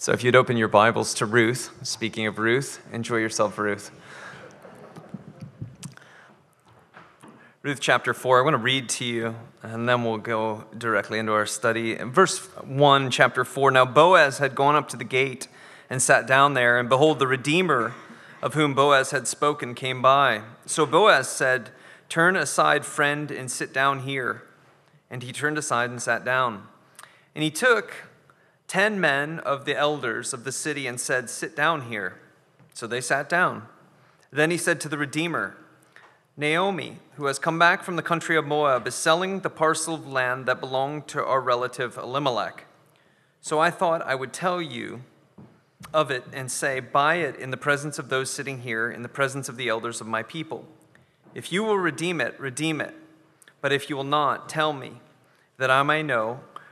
So if you'd open your Bibles to Ruth, speaking of Ruth, enjoy yourself, Ruth. Ruth chapter 4, I want to read to you, and then we'll go directly into our study. In verse 1, chapter 4 Now Boaz had gone up to the gate and sat down there, and behold, the Redeemer of whom Boaz had spoken came by. So Boaz said, Turn aside, friend, and sit down here. And he turned aside and sat down. And he took ten men of the elders of the city and said, Sit down here. So they sat down. Then he said to the Redeemer, Naomi, who has come back from the country of Moab, is selling the parcel of land that belonged to our relative Elimelech. So I thought I would tell you of it and say, Buy it in the presence of those sitting here, in the presence of the elders of my people. If you will redeem it, redeem it. But if you will not, tell me, that I may know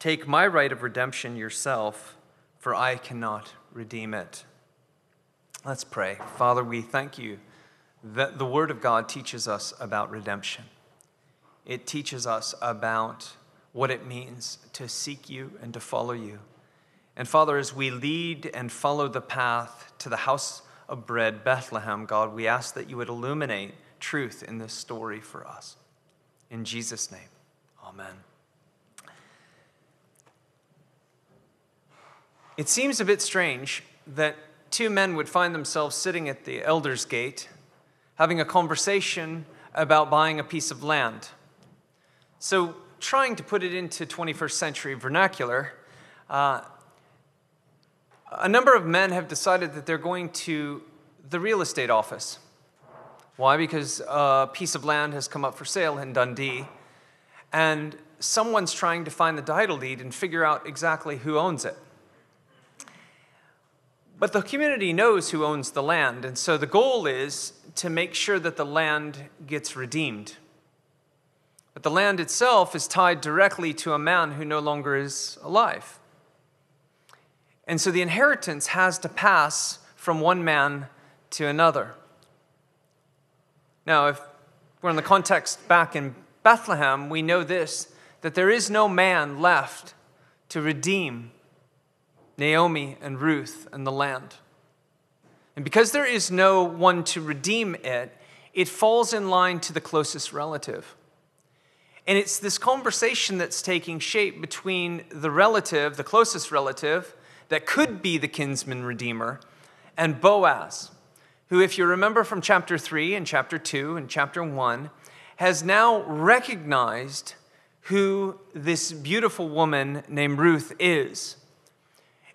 Take my right of redemption yourself, for I cannot redeem it. Let's pray. Father, we thank you that the Word of God teaches us about redemption. It teaches us about what it means to seek you and to follow you. And Father, as we lead and follow the path to the house of bread, Bethlehem, God, we ask that you would illuminate truth in this story for us. In Jesus' name, amen. It seems a bit strange that two men would find themselves sitting at the elder's gate having a conversation about buying a piece of land. So, trying to put it into 21st century vernacular, uh, a number of men have decided that they're going to the real estate office. Why? Because a piece of land has come up for sale in Dundee, and someone's trying to find the title deed and figure out exactly who owns it. But the community knows who owns the land, and so the goal is to make sure that the land gets redeemed. But the land itself is tied directly to a man who no longer is alive. And so the inheritance has to pass from one man to another. Now, if we're in the context back in Bethlehem, we know this that there is no man left to redeem Naomi and Ruth and the land. And because there is no one to redeem it, it falls in line to the closest relative. And it's this conversation that's taking shape between the relative, the closest relative, that could be the kinsman redeemer, and Boaz, who, if you remember from chapter 3 and chapter 2 and chapter 1, has now recognized who this beautiful woman named Ruth is.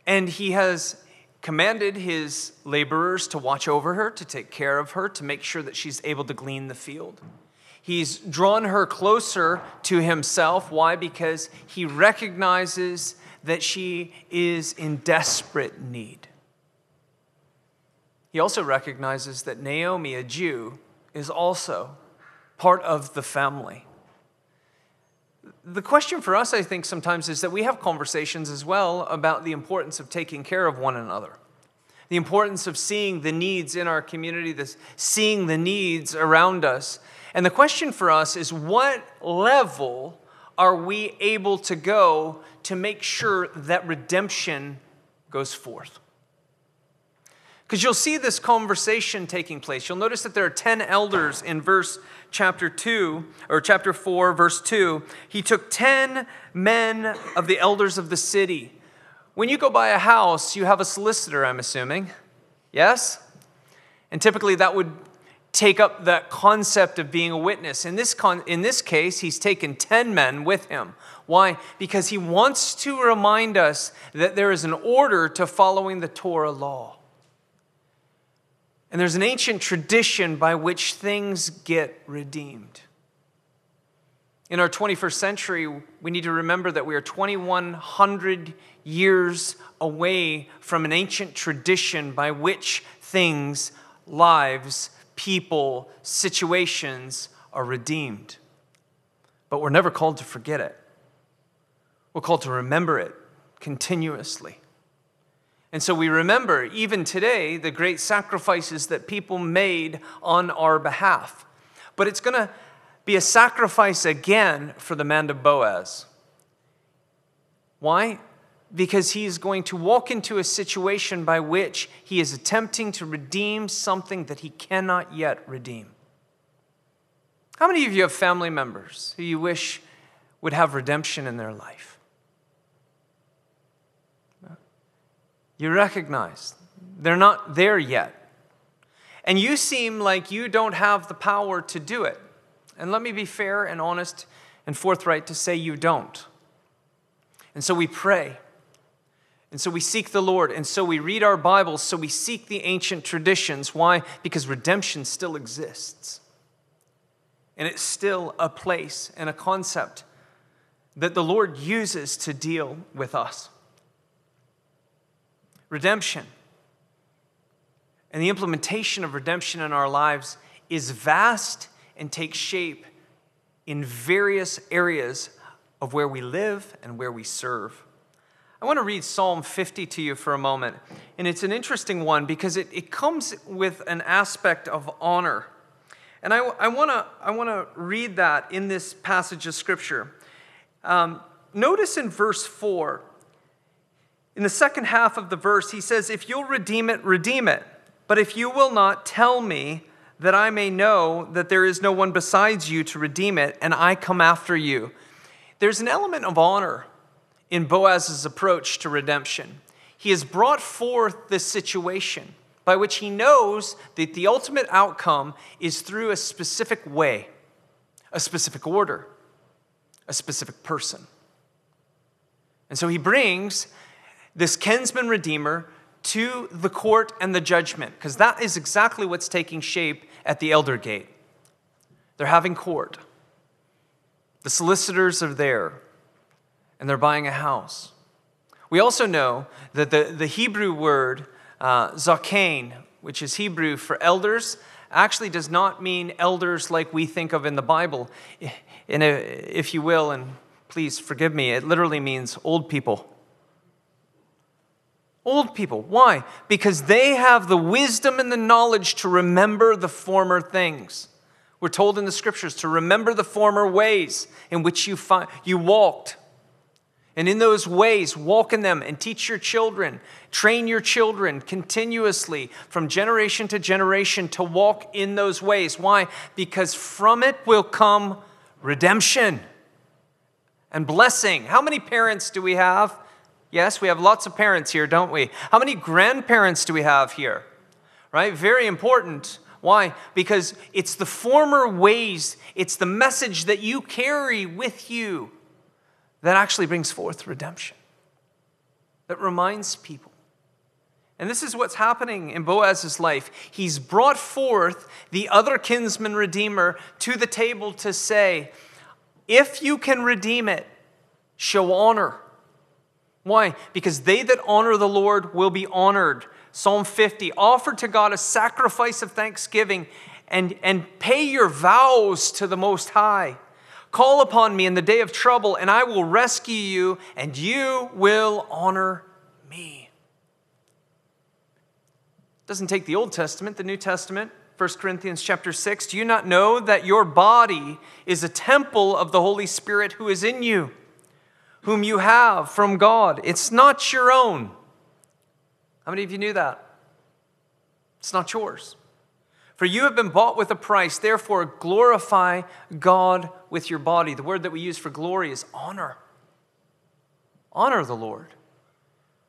And he has commanded his laborers to watch over her, to take care of her, to make sure that she's able to glean the field. He's drawn her closer to himself. Why? Because he recognizes that she is in desperate need. He also recognizes that Naomi, a Jew, is also part of the family the question for us, I think, sometimes is that we have conversations as well about the importance of taking care of one another, the importance of seeing the needs in our community, this, seeing the needs around us. And the question for us is what level are we able to go to make sure that redemption goes forth? Because you'll see this conversation taking place. You'll notice that there are 10 elders in verse chapter 2, or chapter 4, verse 2. He took 10 men of the elders of the city. When you go buy a house, you have a solicitor, I'm assuming. Yes? And typically that would take up that concept of being a witness. In this, con- in this case, he's taken 10 men with him. Why? Because he wants to remind us that there is an order to following the Torah law. And there's an ancient tradition by which things get redeemed. In our 21st century, we need to remember that we are 2,100 years away from an ancient tradition by which things, lives, people, situations are redeemed. But we're never called to forget it. We're called to remember it continuously. And so we remember, even today, the great sacrifices that people made on our behalf. But it's going to be a sacrifice again for the man of Boaz. Why? Because he is going to walk into a situation by which he is attempting to redeem something that he cannot yet redeem. How many of you have family members who you wish would have redemption in their life? You recognize they're not there yet. And you seem like you don't have the power to do it. And let me be fair and honest and forthright to say you don't. And so we pray. And so we seek the Lord. And so we read our Bibles. So we seek the ancient traditions. Why? Because redemption still exists. And it's still a place and a concept that the Lord uses to deal with us redemption. And the implementation of redemption in our lives is vast and takes shape in various areas of where we live and where we serve. I want to read Psalm 50 to you for a moment. And it's an interesting one because it, it comes with an aspect of honor. And I, I want to I want to read that in this passage of Scripture. Um, notice in verse 4 in the second half of the verse, he says, If you'll redeem it, redeem it. But if you will not, tell me that I may know that there is no one besides you to redeem it, and I come after you. There's an element of honor in Boaz's approach to redemption. He has brought forth this situation by which he knows that the ultimate outcome is through a specific way, a specific order, a specific person. And so he brings this kinsman redeemer to the court and the judgment, because that is exactly what's taking shape at the elder gate. They're having court. The solicitors are there, and they're buying a house. We also know that the, the Hebrew word uh, zakain, which is Hebrew for elders, actually does not mean elders like we think of in the Bible. In a, if you will, and please forgive me, it literally means old people. Old people. Why? Because they have the wisdom and the knowledge to remember the former things. We're told in the scriptures to remember the former ways in which you, fi- you walked. And in those ways, walk in them and teach your children, train your children continuously from generation to generation to walk in those ways. Why? Because from it will come redemption and blessing. How many parents do we have? Yes, we have lots of parents here, don't we? How many grandparents do we have here? Right? Very important. Why? Because it's the former ways, it's the message that you carry with you that actually brings forth redemption, that reminds people. And this is what's happening in Boaz's life. He's brought forth the other kinsman redeemer to the table to say, if you can redeem it, show honor why? Because they that honor the Lord will be honored. Psalm 50 offer to God a sacrifice of thanksgiving and, and pay your vows to the Most High. Call upon me in the day of trouble, and I will rescue you, and you will honor me. Doesn't take the Old Testament, the New Testament. 1 Corinthians chapter 6 Do you not know that your body is a temple of the Holy Spirit who is in you? Whom you have from God. It's not your own. How many of you knew that? It's not yours. For you have been bought with a price, therefore glorify God with your body. The word that we use for glory is honor. Honor the Lord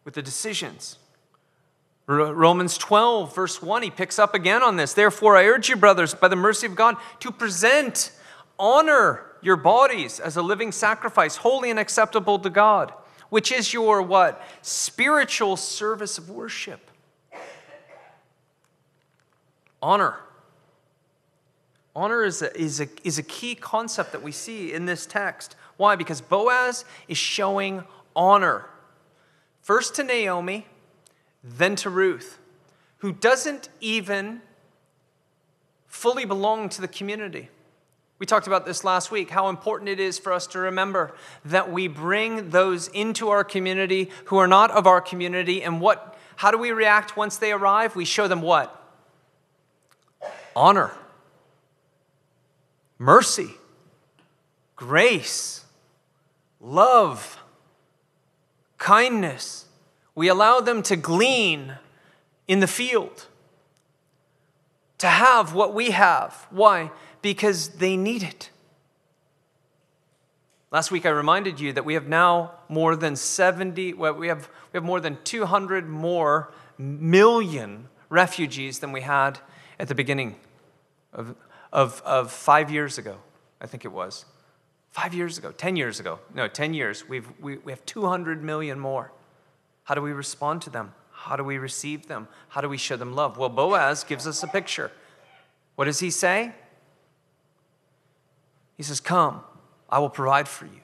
with the decisions. Romans 12, verse 1, he picks up again on this. Therefore, I urge you, brothers, by the mercy of God, to present honor your bodies as a living sacrifice, holy and acceptable to God, which is your what? Spiritual service of worship. Honor. Honor is a, is, a, is a key concept that we see in this text. Why? Because Boaz is showing honor First to Naomi, then to Ruth, who doesn't even fully belong to the community. We talked about this last week how important it is for us to remember that we bring those into our community who are not of our community and what how do we react once they arrive? We show them what? Honor. Mercy. Grace. Love. Kindness. We allow them to glean in the field. To have what we have. Why? Because they need it. Last week I reminded you that we have now more than 70, well, we have, we have more than 200 more million refugees than we had at the beginning of, of, of five years ago, I think it was. Five years ago, 10 years ago, no, 10 years, we've, we, we have 200 million more. How do we respond to them? How do we receive them? How do we show them love? Well, Boaz gives us a picture. What does he say? He says, Come, I will provide for you.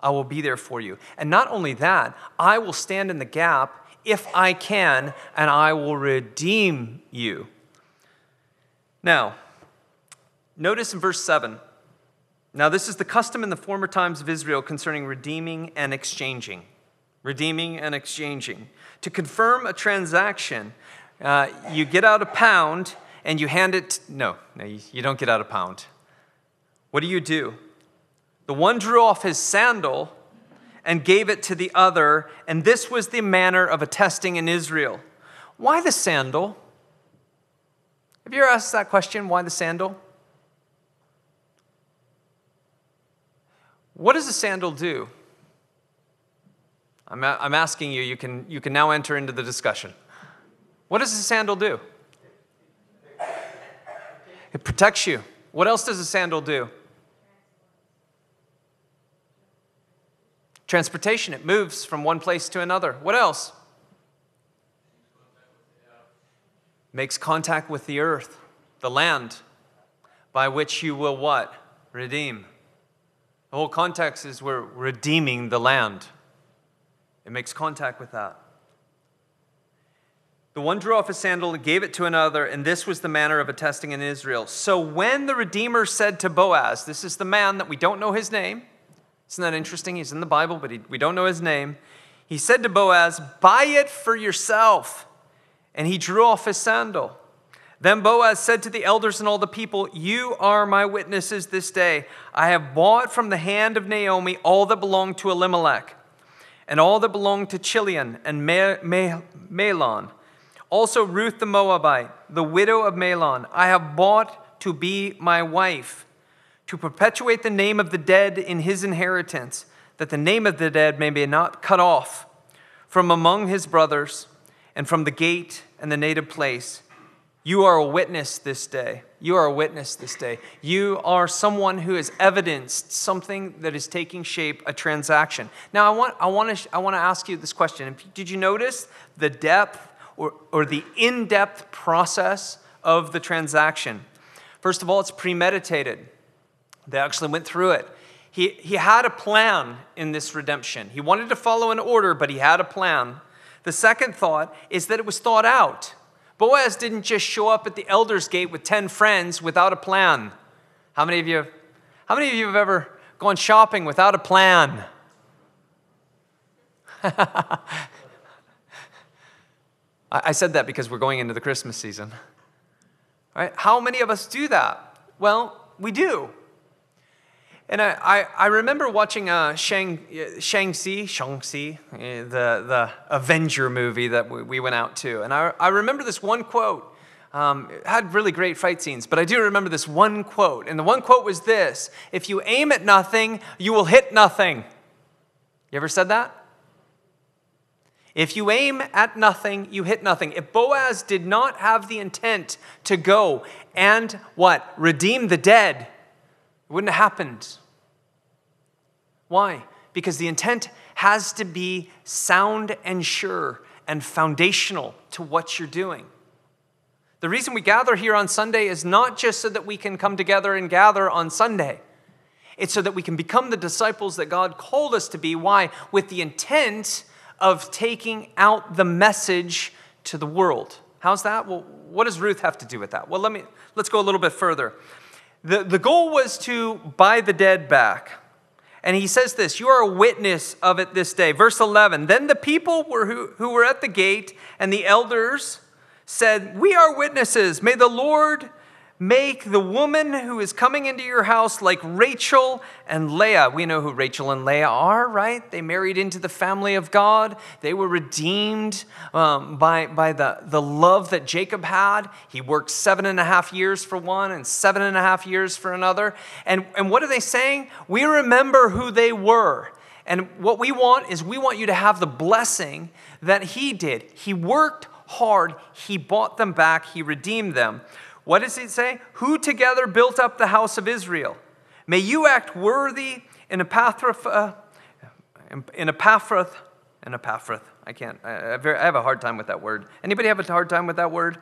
I will be there for you. And not only that, I will stand in the gap if I can, and I will redeem you. Now, notice in verse 7. Now, this is the custom in the former times of Israel concerning redeeming and exchanging. Redeeming and exchanging. To confirm a transaction, uh, you get out a pound and you hand it. No, no, you don't get out a pound. What do you do? The one drew off his sandal and gave it to the other, and this was the manner of attesting in Israel. Why the sandal? Have you ever asked that question? Why the sandal? What does a sandal do? I'm, a- I'm asking you, you can, you can now enter into the discussion. What does a sandal do? It protects you. What else does a sandal do? Transportation, it moves from one place to another. What else? Makes contact with the earth, the land, by which you will what? Redeem. The whole context is we're redeeming the land. It makes contact with that. The one drew off a sandal and gave it to another, and this was the manner of attesting in Israel. So when the Redeemer said to Boaz, This is the man that we don't know his name, isn't that interesting? He's in the Bible, but he, we don't know his name. He said to Boaz, Buy it for yourself. And he drew off his sandal. Then Boaz said to the elders and all the people, You are my witnesses this day. I have bought from the hand of Naomi all that belonged to Elimelech, and all that belonged to Chilion and Mahlon. Also Ruth the Moabite, the widow of Mahlon, I have bought to be my wife to perpetuate the name of the dead in his inheritance, that the name of the dead may be not cut off from among his brothers and from the gate and the native place. You are a witness this day. You are a witness this day. You are someone who has evidenced something that is taking shape, a transaction. Now, I want, I want, to, I want to ask you this question. Did you notice the depth or, or the in depth process of the transaction? First of all, it's premeditated. They actually went through it. He, he had a plan in this redemption. He wanted to follow an order, but he had a plan. The second thought is that it was thought out. Boaz didn't just show up at the elder's gate with 10 friends without a plan. How many of you, how many of you have ever gone shopping without a plan? I said that because we're going into the Christmas season. All right? How many of us do that? Well, we do. And I, I, I remember watching uh, Shang, Shang-Chi, Shang-Chi, the, the Avenger movie that we, we went out to. And I, I remember this one quote. Um, had really great fight scenes, but I do remember this one quote. And the one quote was this If you aim at nothing, you will hit nothing. You ever said that? If you aim at nothing, you hit nothing. If Boaz did not have the intent to go and what? Redeem the dead, it wouldn't have happened. Why? Because the intent has to be sound and sure and foundational to what you're doing. The reason we gather here on Sunday is not just so that we can come together and gather on Sunday. It's so that we can become the disciples that God called us to be. Why? With the intent of taking out the message to the world. How's that? Well, what does Ruth have to do with that? Well, let me let's go a little bit further. The, the goal was to buy the dead back. And he says this You are a witness of it this day. Verse 11 Then the people were who, who were at the gate and the elders said, We are witnesses. May the Lord make the woman who is coming into your house like Rachel and Leah. We know who Rachel and Leah are, right? They married into the family of God. They were redeemed um, by, by the, the love that Jacob had. He worked seven and a half years for one and seven and a half years for another. And, and what are they saying? We remember who they were. And what we want is we want you to have the blessing that he did. He worked hard, he bought them back, he redeemed them. What does it say? Who together built up the house of Israel? May you act worthy in Epaphrath, uh, in Epaphrath, in Epaphrath. I can't, I have a hard time with that word. Anybody have a hard time with that word?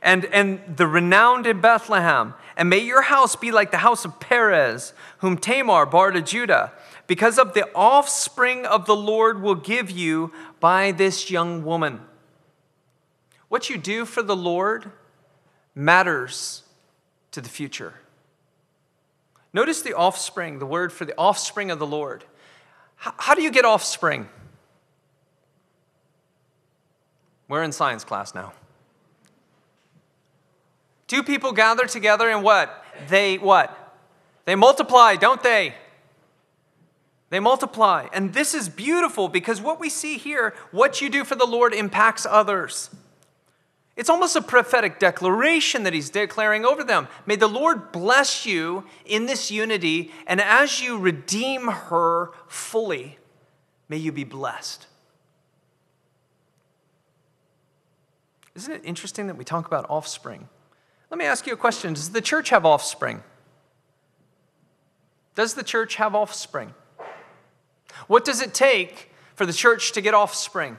And, and the renowned in Bethlehem. And may your house be like the house of Perez, whom Tamar bore to Judah, because of the offspring of the Lord will give you by this young woman. What you do for the Lord matters to the future. Notice the offspring, the word for the offspring of the Lord. How, do you get offspring? We're in science class now. Two people gather together and what? They what? They multiply, don't they? They multiply. And this is beautiful because what we see here, what you do for the Lord impacts others. It's almost a prophetic declaration that he's declaring over them. May the Lord bless you in this unity, and as you redeem her fully, may you be blessed. Isn't it interesting that we talk about offspring? Let me ask you a question Does the church have offspring? Does the church have offspring? What does it take for the church to get offspring?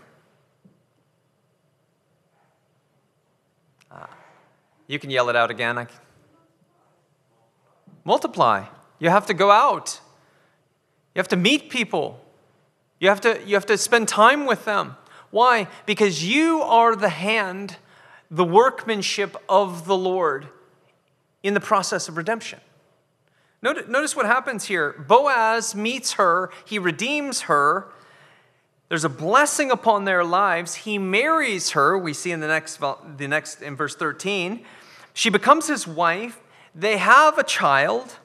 You can yell it out again. Multiply. You have to go out. You have to meet people. You have to, you have to spend time with them. Why? Because you are the hand, the workmanship of the Lord in the process of redemption. Notice what happens here. Boaz meets her, he redeems her, there's a blessing upon their lives. He marries her, we see in the next, the next in verse 13. She becomes his wife. They have a child.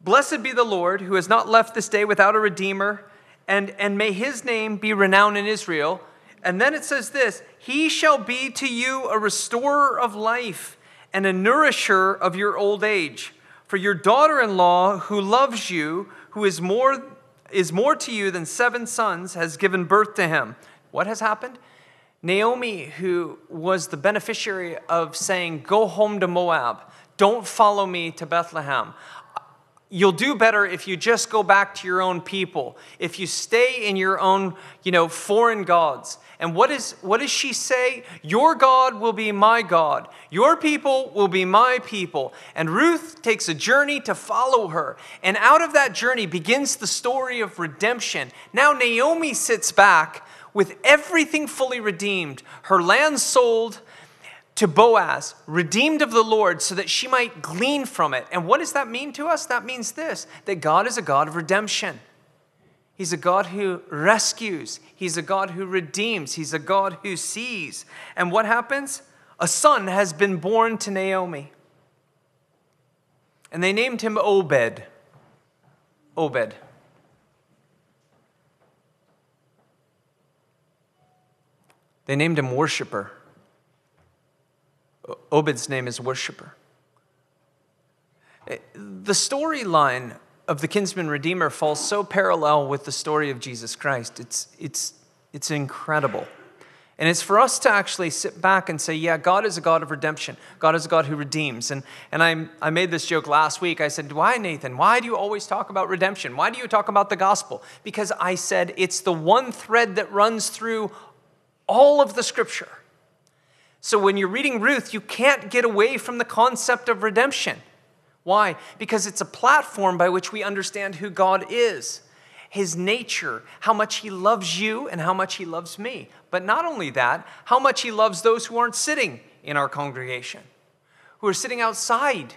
Blessed be the Lord who has not left this day without a redeemer, and, and may his name be renowned in Israel. And then it says this He shall be to you a restorer of life and a nourisher of your old age. For your daughter in law, who loves you, who is more is more to you than seven sons, has given birth to him. What has happened? Naomi, who was the beneficiary of saying, Go home to Moab, don't follow me to Bethlehem. You'll do better if you just go back to your own people, if you stay in your own, you know, foreign gods. And what, is, what does she say? Your God will be my God. Your people will be my people. And Ruth takes a journey to follow her. And out of that journey begins the story of redemption. Now Naomi sits back with everything fully redeemed, her land sold to Boaz, redeemed of the Lord, so that she might glean from it. And what does that mean to us? That means this that God is a God of redemption. He's a God who rescues. He's a God who redeems. He's a God who sees. And what happens? A son has been born to Naomi. And they named him Obed. Obed. They named him worshiper. Obed's name is worshiper. Eh, the storyline of the kinsman redeemer falls so parallel with the story of Jesus Christ. It's, it's, it's incredible. And it's for us to actually sit back and say, yeah, God is a God of redemption. God is a God who redeems. And, and I, I made this joke last week. I said, why, Nathan? Why do you always talk about redemption? Why do you talk about the gospel? Because I said it's the one thread that runs through all of the scripture. So when you're reading Ruth, you can't get away from the concept of redemption. Why? Because it's a platform by which we understand who God is. his nature, how much he loves you and how much he loves me. But not only that, how much he loves those who aren't sitting in our congregation, who are sitting outside,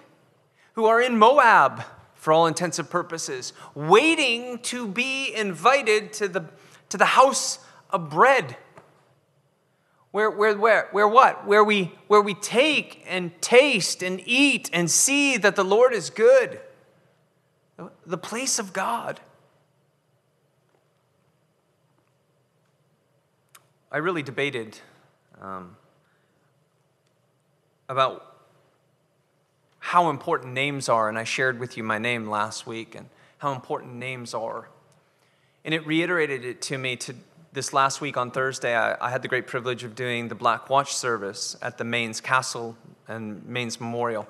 who are in Moab for all intents and purposes, waiting to be invited to the, to the house of bread. Where, where, where, where what? Where we, where we take and taste and eat and see that the Lord is good. The place of God. I really debated um, about how important names are, and I shared with you my name last week and how important names are. And it reiterated it to me to this last week on Thursday. I, I had the great privilege of doing the Black Watch service at the Mains Castle and Mains Memorial.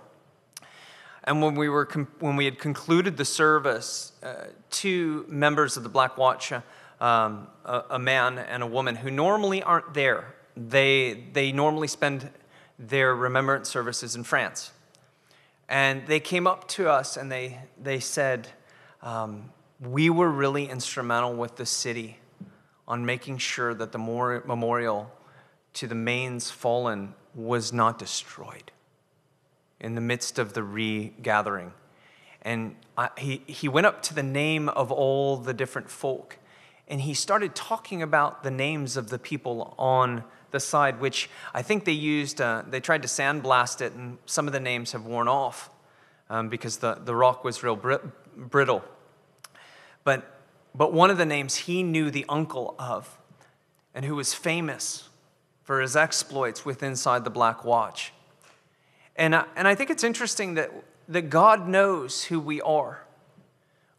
And when we, were when we had concluded the service, uh, two members of the Black Watch um, a, a, man and a woman who normally aren't there. They, they normally spend their remembrance services in France. And they came up to us and they, they said, um, We were really instrumental with the city on making sure that the memorial to the Mains fallen was not destroyed in the midst of the regathering. And I, he, he went up to the name of all the different folk and he started talking about the names of the people on the side, which I think they used, uh, they tried to sandblast it, and some of the names have worn off um, because the, the rock was real brittle. But, but one of the names he knew the uncle of, and who was famous for his exploits with inside the Black Watch. And I, and I think it's interesting that, that God knows who we are.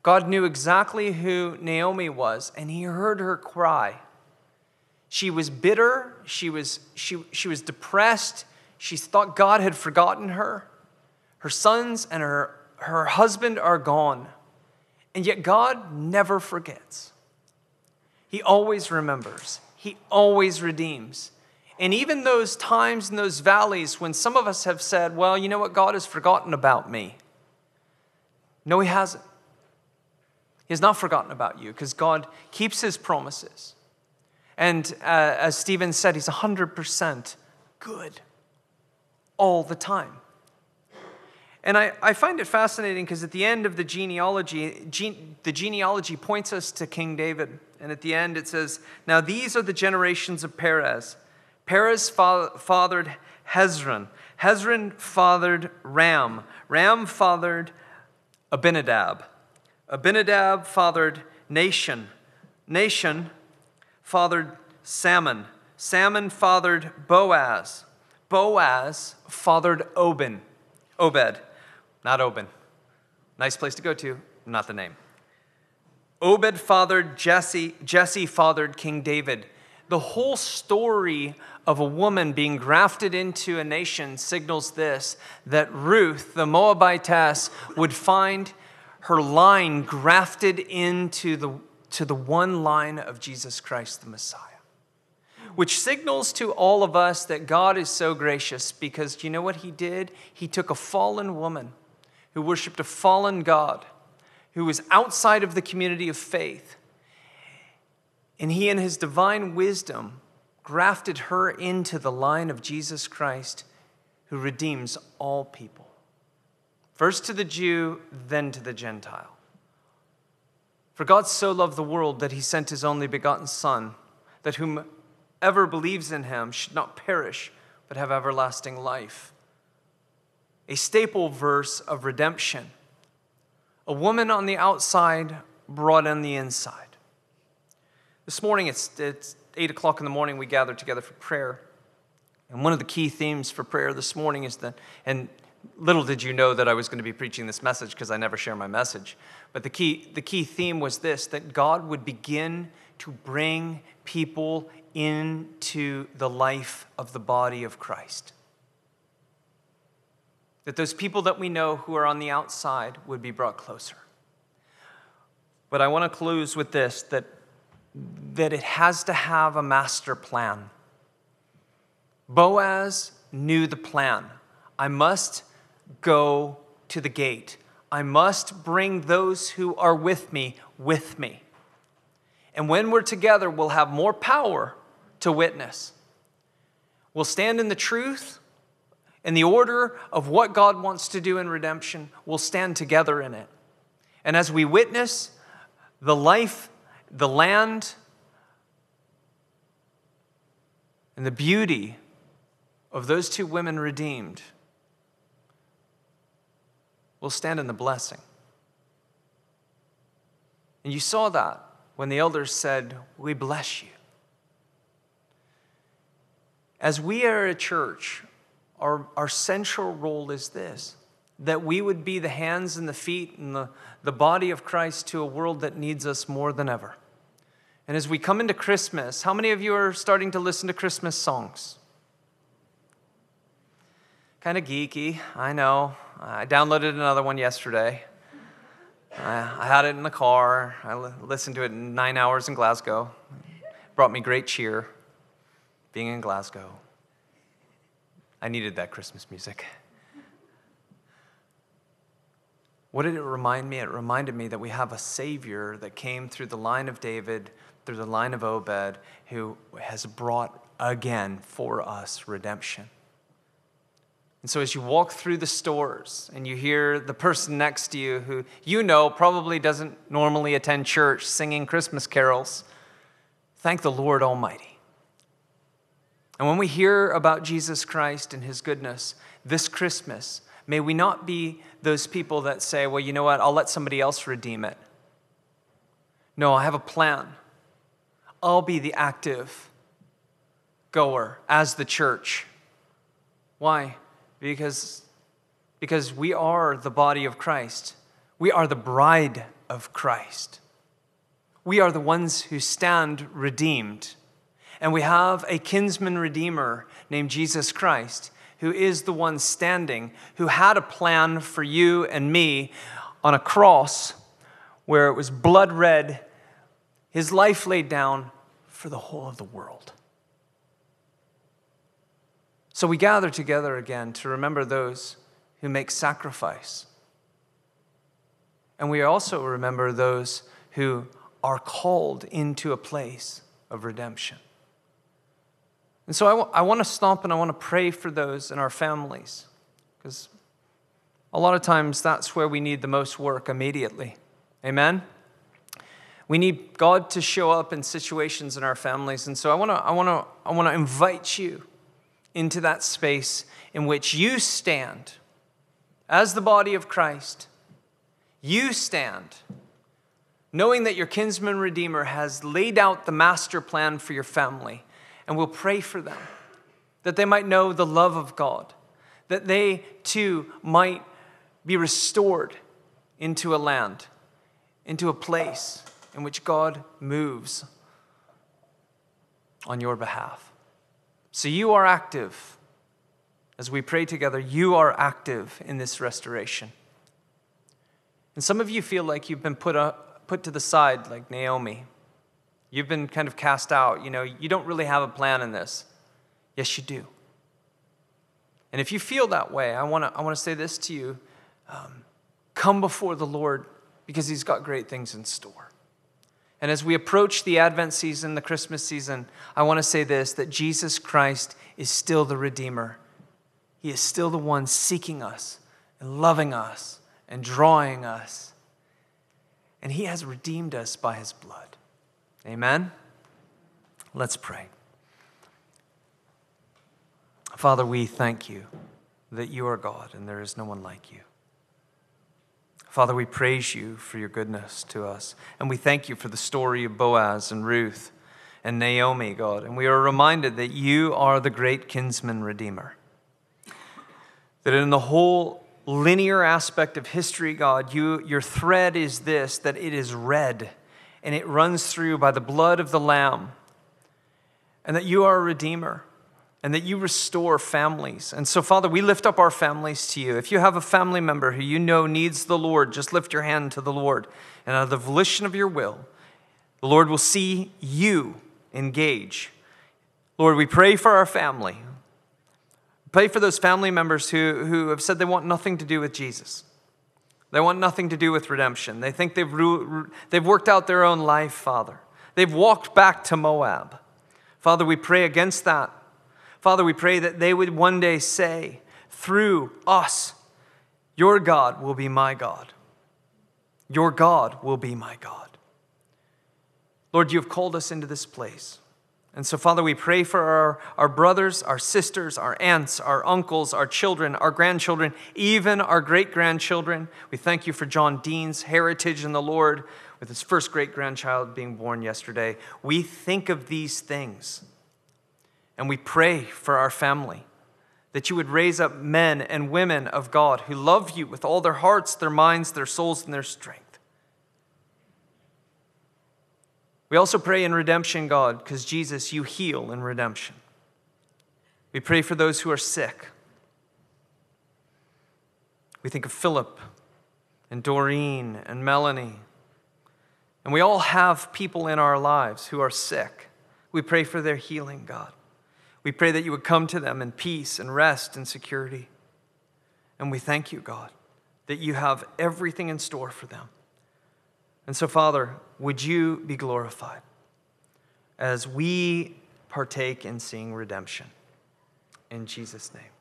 God knew exactly who Naomi was, and he heard her cry. She was bitter, she was, she, she was depressed, she thought God had forgotten her. Her sons and her, her husband are gone. And yet God never forgets. He always remembers, He always redeems. And even those times in those valleys when some of us have said, well, you know what, God has forgotten about me. No, He hasn't. He has not forgotten about you because God keeps his promises. And uh, as Stephen said, he's 100% good all the time. And I, I find it fascinating because at the end of the genealogy, gene, the genealogy points us to King David. And at the end it says, Now these are the generations of Perez. Perez fa- fathered Hezron. Hezron fathered Ram. Ram fathered Abinadab. Abinadab fathered Nahshon. Nahshon fathered Salmon. Salmon fathered Boaz. Boaz fathered Oban. Obed, not Oban. Nice place to go to, not the name. Obed fathered Jesse. Jesse fathered King David. The whole story of a woman being grafted into a nation signals this that Ruth, the Moabitess, would find her line grafted into the, to the one line of Jesus Christ the Messiah. Which signals to all of us that God is so gracious because you know what He did? He took a fallen woman who worshiped a fallen God, who was outside of the community of faith, and He, in His divine wisdom, grafted her into the line of Jesus Christ who redeems all people. First to the Jew, then to the Gentile. For God so loved the world that he sent his only begotten Son, that whomever believes in him should not perish, but have everlasting life. A staple verse of redemption. A woman on the outside brought in the inside. This morning, it's, it's 8 o'clock in the morning, we gather together for prayer. And one of the key themes for prayer this morning is that, and little did you know that I was going to be preaching this message because I never share my message. But the key, the key theme was this that God would begin to bring people into the life of the body of Christ. That those people that we know who are on the outside would be brought closer. But I want to close with this that, that it has to have a master plan. Boaz knew the plan. I must go to the gate. I must bring those who are with me with me. And when we're together, we'll have more power to witness. We'll stand in the truth, in the order of what God wants to do in redemption. We'll stand together in it. And as we witness the life, the land, and the beauty of those two women redeemed, we'll stand in the blessing. And you saw that when the elders said, We bless you. As we are a church, our, our central role is this that we would be the hands and the feet and the, the body of Christ to a world that needs us more than ever. And as we come into Christmas, how many of you are starting to listen to Christmas songs? Kind of geeky, I know. I downloaded another one yesterday. I had it in the car. I listened to it in nine hours in Glasgow. It brought me great cheer being in Glasgow. I needed that Christmas music. What did it remind me? It reminded me that we have a Savior that came through the line of David, through the line of Obed, who has brought again for us redemption. And so, as you walk through the stores and you hear the person next to you who you know probably doesn't normally attend church singing Christmas carols, thank the Lord Almighty. And when we hear about Jesus Christ and his goodness this Christmas, May we not be those people that say, well, you know what, I'll let somebody else redeem it. No, I have a plan. I'll be the active goer as the church. Why? Because, because we are the body of Christ. We are the bride of Christ. We are the ones who stand redeemed. And we have a kinsman redeemer named Jesus Christ who is the one standing, who had a plan for you and me on a cross where it was blood red, his life laid down for the whole of the world. So we gather together again to remember those who make sacrifice. And we also remember those who are called into a place of redemption. And so I, w- I want to stop and I want to pray for those in our families because a lot of times that's where we need the most work immediately. Amen? We need God to show up in situations in our families. And so I want to I want to I want to invite you into that space in which you stand as the body of Christ. You stand knowing that your kinsman redeemer has laid out the master plan for your family and we'll pray for them that they might know the love of God, that they too might be restored into a land, into a place in which God moves on your behalf. So you are active. As we pray together, you are active in this restoration. And some of you feel like you've been put, up, put to the side, like Naomi. You've been kind of cast out. You know, you don't really have a plan in this. Yes, you do. And if you feel that way, I want to I wanna say this to you um, come before the Lord because He's got great things in store. And as we approach the Advent season, the Christmas season, I want to say this that Jesus Christ is still the Redeemer. He is still the one seeking us and loving us and drawing us. And He has redeemed us by His blood. Amen? Let's pray. Father, we thank you that you are God and there is no one like you. Father, we praise you for your goodness to us. And we thank you for the story of Boaz and Ruth and Naomi, God. And we are reminded that you are the great kinsman redeemer. That in the whole linear aspect of history, God, you, your thread is this that it is red and it runs through by the blood of the Lamb, and that you are a Redeemer, and that you restore families. And so, Father, we lift up our families to you. If you have a family member who you know needs the Lord, just lift your hand to the Lord, and out of the volition of your will, the Lord will see you engage. Lord, we pray for our family. Pray for those family members who, who have said they want nothing to do with Jesus. They want nothing to do with redemption. They think they've, they've worked out their own life, Father. They've walked back to Moab. Father, we pray against that. Father, we pray that they would one day say, through us, your God will be my God. Your God will be my God. Lord, you have called us into this place. And so, Father, we pray for our, our brothers, our sisters, our aunts, our uncles, our children, our grandchildren, even our great grandchildren. We thank you for John Dean's heritage in the Lord with his first great grandchild being born yesterday. We think of these things and we pray for our family that you would raise up men and women of God who love you with all their hearts, their minds, their souls, and their strength. We also pray in redemption, God, because Jesus, you heal in redemption. We pray for those who are sick. We think of Philip and Doreen and Melanie. And we all have people in our lives who are sick. We pray for their healing, God. We pray that you would come to them in peace and rest and security. And we thank you, God, that you have everything in store for them. And so, Father, would you be glorified as we partake in seeing redemption? In Jesus' name.